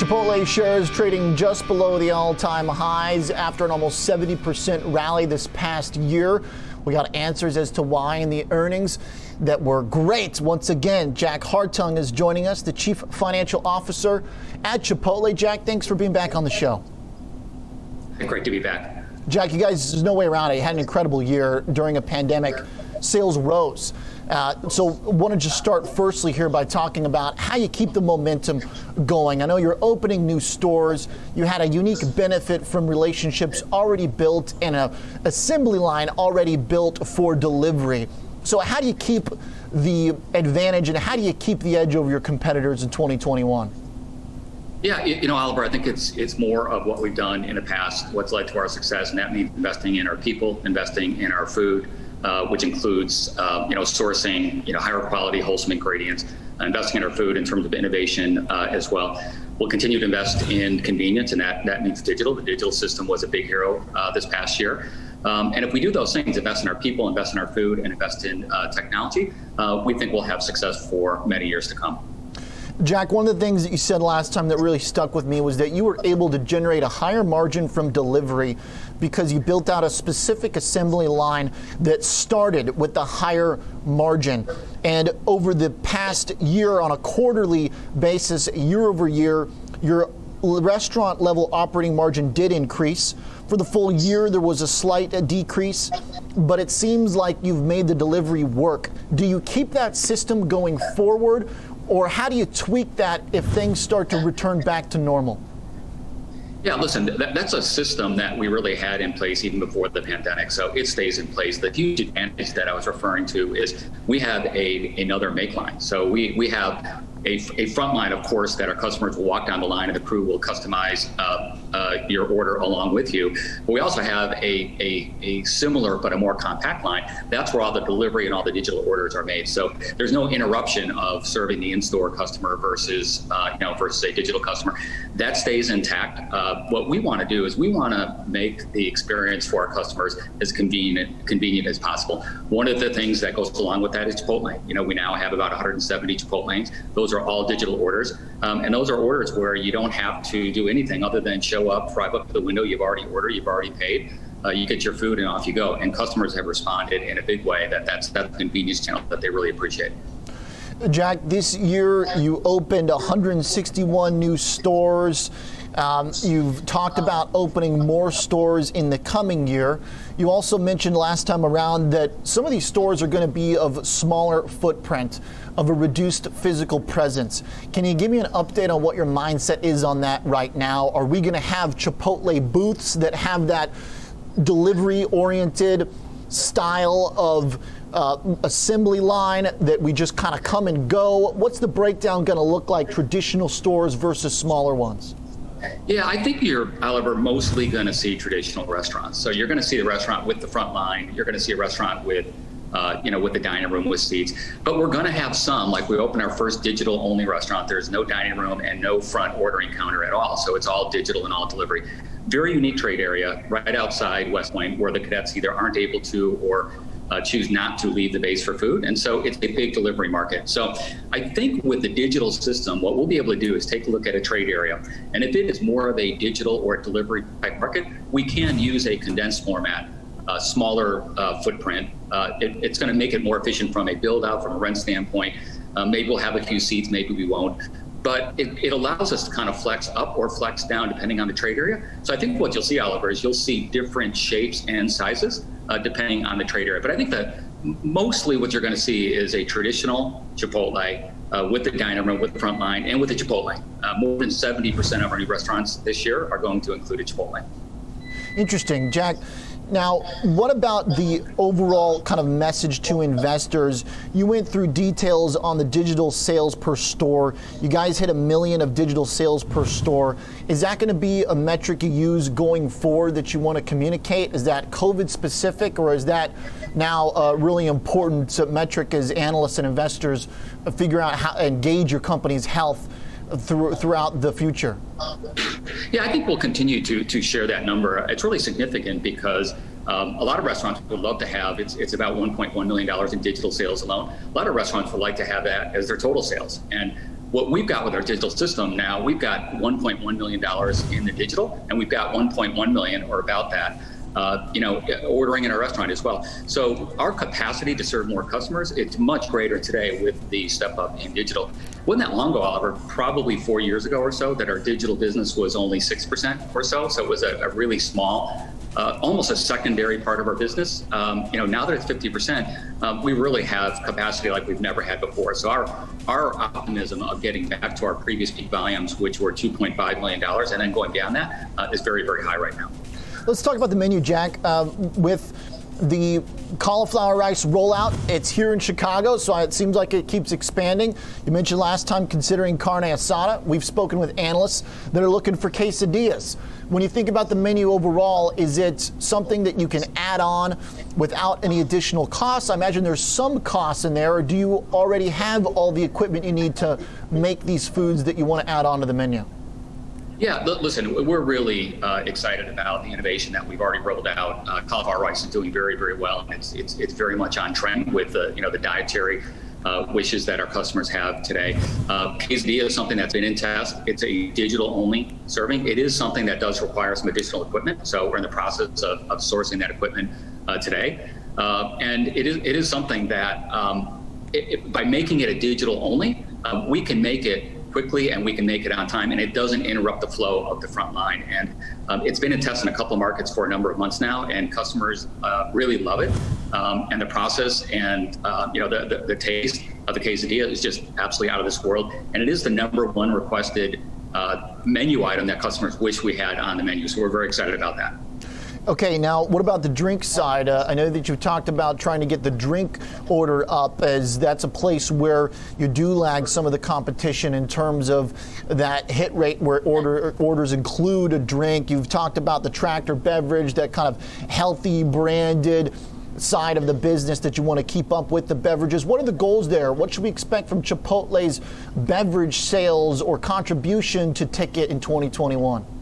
Chipotle shares trading just below the all time highs after an almost 70% rally this past year. We got answers as to why in the earnings that were great. Once again, Jack Hartung is joining us, the Chief Financial Officer at Chipotle. Jack, thanks for being back on the show. Great to be back. Jack, you guys, there's no way around it. You had an incredible year during a pandemic. Sales rose. Uh, so, want to just start firstly here by talking about how you keep the momentum going. I know you're opening new stores. You had a unique benefit from relationships already built and a assembly line already built for delivery. So, how do you keep the advantage and how do you keep the edge over your competitors in 2021? Yeah, you know, Oliver, I think it's it's more of what we've done in the past, what's led to our success, and that means investing in our people, investing in our food, uh, which includes uh, you know sourcing you know higher quality wholesome ingredients, uh, investing in our food in terms of innovation uh, as well. We'll continue to invest in convenience, and that that means digital. The digital system was a big hero this past year. Um, and if we do those things, invest in our people, invest in our food, and invest in technology, we think we'll have success for many years to come. Jack, one of the things that you said last time that really stuck with me was that you were able to generate a higher margin from delivery because you built out a specific assembly line that started with the higher margin. And over the past year, on a quarterly basis, year over year, your restaurant level operating margin did increase. For the full year, there was a slight decrease, but it seems like you've made the delivery work. Do you keep that system going forward, or how do you tweak that if things start to return back to normal? Yeah, listen, that, that's a system that we really had in place even before the pandemic. So it stays in place. The huge advantage that I was referring to is we have a another make line. So we, we have a, a front line, of course, that our customers will walk down the line and the crew will customize uh, uh, your order along with you. But we also have a, a, a, similar but a more compact line. That's where all the delivery and all the digital orders are made. So there's no interruption of serving the in-store customer versus uh, you know versus a digital customer. That stays intact. Uh, what we want to do is we want to make the experience for our customers as convenient convenient as possible. One of the things that goes along with that is Chipotlane. You know, we now have about 170 Chipotlanes. Those are all digital orders, um, and those are orders where you don't have to do anything other than show show up, drive up to the window, you've already ordered, you've already paid. Uh, you get your food and off you go. And customers have responded in a big way that that's that convenience channel that they really appreciate. Jack, this year you opened 161 new stores. Um, you've talked about opening more stores in the coming year. You also mentioned last time around that some of these stores are going to be of smaller footprint, of a reduced physical presence. Can you give me an update on what your mindset is on that right now? Are we going to have Chipotle booths that have that delivery oriented style of uh, assembly line that we just kind of come and go? What's the breakdown going to look like, traditional stores versus smaller ones? Yeah, I think you're, Oliver, mostly going to see traditional restaurants. So you're going to see the restaurant with the front line. You're going to see a restaurant with, uh, you know, with the dining room with seats. But we're going to have some. Like we opened our first digital-only restaurant. There's no dining room and no front ordering counter at all. So it's all digital and all delivery. Very unique trade area right outside West Point, where the cadets either aren't able to or uh, choose not to leave the base for food. And so it's a big delivery market. So I think with the digital system, what we'll be able to do is take a look at a trade area. And if it is more of a digital or a delivery type market, we can use a condensed format. A smaller uh, footprint. Uh, it, it's going to make it more efficient from a build out, from a rent standpoint. Uh, maybe we'll have a few seats, maybe we won't but it, it, allows us to kind of flex up or flex down depending on the trade area. So I think what you'll see, Oliver, is you'll see different shapes and sizes uh, depending on the trade area. But I think that mostly what you're going to see is a traditional Chipotle uh, with the dining room, with the front line, and with the Chipotlane. Uh, more than 70% of our new restaurants this year are going to include a Chipotlane. Interesting. Jack, now, what about the overall kind of message to investors? You went through details on the digital sales per store. You guys hit a million of digital sales per store. Is that going to be a metric you use going forward that you want to communicate? Is that COVID specific, or is that now a really important metric as analysts and investors figure out how to engage your company's health? Through, throughout the future? Yeah, I think we'll continue to to share that number. It's really significant because um, a lot of restaurants would love to have it's it's about 1.1 million dollars in digital sales alone. A lot of restaurants would like to have that as their total sales, and what we've got with our digital system now, we've got 1.1 million dollars in the digital, and we've got 1.1 million or about that uh, you know, ordering in our restaurant as well. So our capacity to serve more customers, it's much greater today with the step up in digital. Wasn't that long ago, Oliver, probably four years ago or so, that our digital business was only 6% or so. So it was a, a really small, uh, almost a secondary part of our business. Um, you know, now that it's 50%, um, we really have capacity like we've never had before. So our, our optimism of getting back to our previous peak volumes, which were $2.5 million, and then going beyond that, uh, is very, very high right now. Let's talk about the menu, Jack. Uh, with the cauliflower rice rollout, it's here in Chicago, so it seems like it keeps expanding. You mentioned last time considering carne asada. We've spoken with analysts that are looking for quesadillas. When you think about the menu overall, is it something that you can add on without any additional costs? I imagine there's some costs in there, or do you already have all the equipment you need to make these foods that you want to add on to the menu? Yeah, listen, we're really uh, excited about the innovation that we've already rolled out. Uh, cauliflower rice is doing very, very well. It's it's it's very much on trend with the you know the dietary uh, wishes that our customers have today. Uh, quesadilla is something that's been in test. It's a digital only serving. It is something that does require some additional equipment. So we're in the process of, of sourcing that equipment uh, today. Uh, and it is it is something that um, it, it, by making it a digital only, um, we can make it quickly and we can make it on time and it doesn't interrupt the flow of the front line. And um, it's been in test in a couple of markets for a number of months now and customers uh, really love it. Um, and the process and uh, you know the, the, the, taste of the quesadilla is just absolutely out of this world. And it is the number one requested uh, menu item that customers wish we had on the menu. So we're very excited about that. Okay, now what about the drink side? Uh, I know that you've talked about trying to get the drink order up, as that's a place where you do lag some of the competition in terms of that hit rate where order orders include a drink. You've talked about the tractor beverage, that kind of healthy branded side of the business that you want to keep up with the beverages. What are the goals there? What should we expect from Chipotle's beverage sales or contribution to ticket in 2021?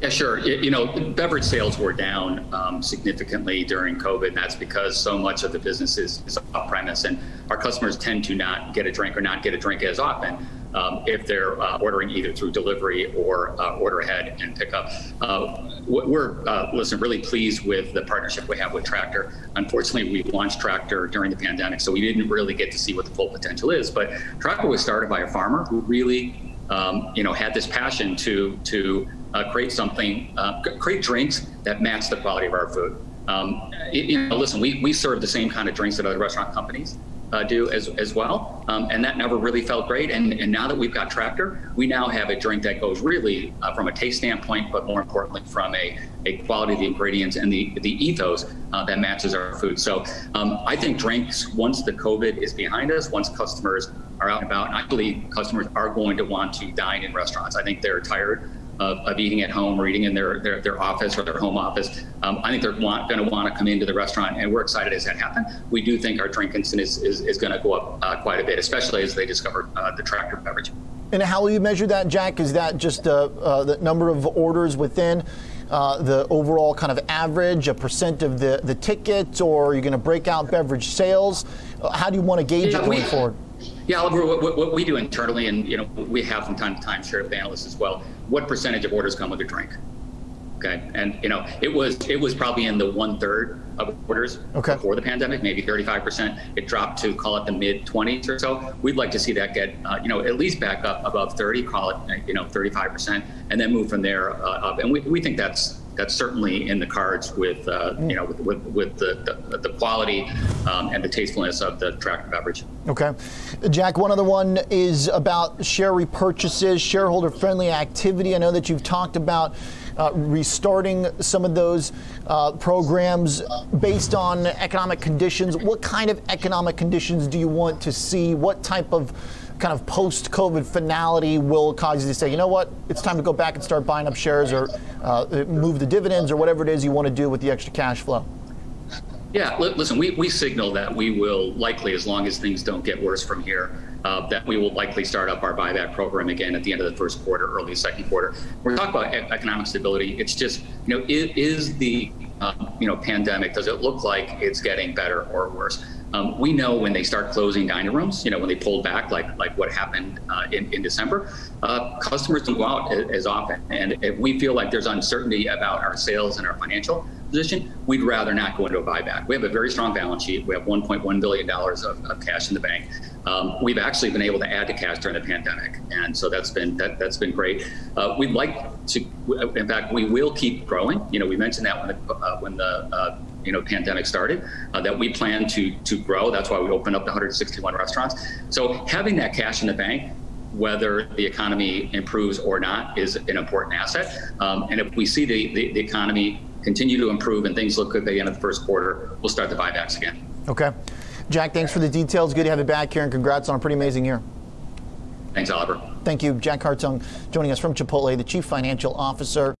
Yeah, sure. You know, beverage sales were down um, significantly during COVID. That's because so much of the business is, is off premise, and our customers tend to not get a drink or not get a drink as often um, if they're uh, ordering either through delivery or uh, order ahead and pick up. Uh, we're, uh, listen, really pleased with the partnership we have with Tractor. Unfortunately, we launched Tractor during the pandemic, so we didn't really get to see what the full potential is. But Tractor was started by a farmer who really, um, you know, had this passion to to uh, create something, uh, create drinks that match the quality of our food. Um, you know, listen, we, we serve the same kind of drinks that other restaurant companies uh, do as, as well. Um, and that never really felt great. And, and now that we've got Tractor, we now have a drink that goes really uh, from a taste standpoint, but more importantly, from a, a quality of the ingredients and the, the ethos uh, that matches our food. So um, I think drinks, once the COVID is behind us, once customers are out and about, and I believe customers are going to want to dine in restaurants. I think they're tired of, of eating at home or eating in their, their, their office or their home office. Um, I think they're going to want to come into the restaurant, and we're excited as that happens. We do think our drink instant is, is, is going to go up uh, quite a bit, especially as they discover uh, the tractor beverage. And how will you measure that, Jack? Is that just uh, uh the number of orders within? Uh, the overall kind of average, a percent of the, the tickets, or are you going to break out beverage sales? Uh, how do you want to gauge yeah, it going we, forward? Yeah, Oliver, what, what, we do internally, and you know, we have from time to time share with analysts as well. What percentage of orders come with a drink? Okay, and you know, it was it was probably in the one third of orders okay. before the pandemic, maybe 35 percent. It dropped to call it the mid 20s or so. We'd like to see that get uh, you know at least back up above 30, call it you know 35 percent, and then move from there uh, up. And we, we think that's that's certainly in the cards with uh, you know with, with, with the, the, the quality um, and the tastefulness of the tractor beverage. Okay, Jack. One other one is about share repurchases, shareholder friendly activity. I know that you've talked about. Uh, restarting some of those uh, programs based on economic conditions. What kind of economic conditions do you want to see? What type of kind of post COVID finality will cause you to say, you know what, it's time to go back and start buying up shares or uh, move the dividends or whatever it is you want to do with the extra cash flow? Yeah, listen, we, we signal that we will likely, as long as things don't get worse from here, uh, that we will likely start up our buyback program again at the end of the first quarter, early second quarter. We're talking about economic stability. It's just, you know, is, is the, uh, you know, pandemic, does it look like it's getting better or worse? Um, we know when they start closing dining rooms, you know, when they pulled back, like like what happened uh, in, in December, uh, customers don't go out as, as often. And if we feel like there's uncertainty about our sales and our financial position, we'd rather not go into a buyback. We have a very strong balance sheet. We have $1.1 billion of, of cash in the bank. Um, we've actually been able to add to cash during the pandemic, and so that's been that, that's been great. Uh, we'd like to, in fact, we will keep growing. You know, we mentioned that when the uh, when the uh, you know pandemic started, uh, that we plan to to grow. That's why we opened up the 161 restaurants. So having that cash in the bank whether the economy improves or not is an important asset. Um, and if we see the, the, the, economy continue to improve and things look good by the end of the first quarter, we'll start the buybacks again. Okay. Jack, thanks for the details. Good to have you back here, and congrats on a pretty amazing year. Thanks, Oliver. Thank you. Jack Hartung joining us from Chipotle, the Chief Financial Officer.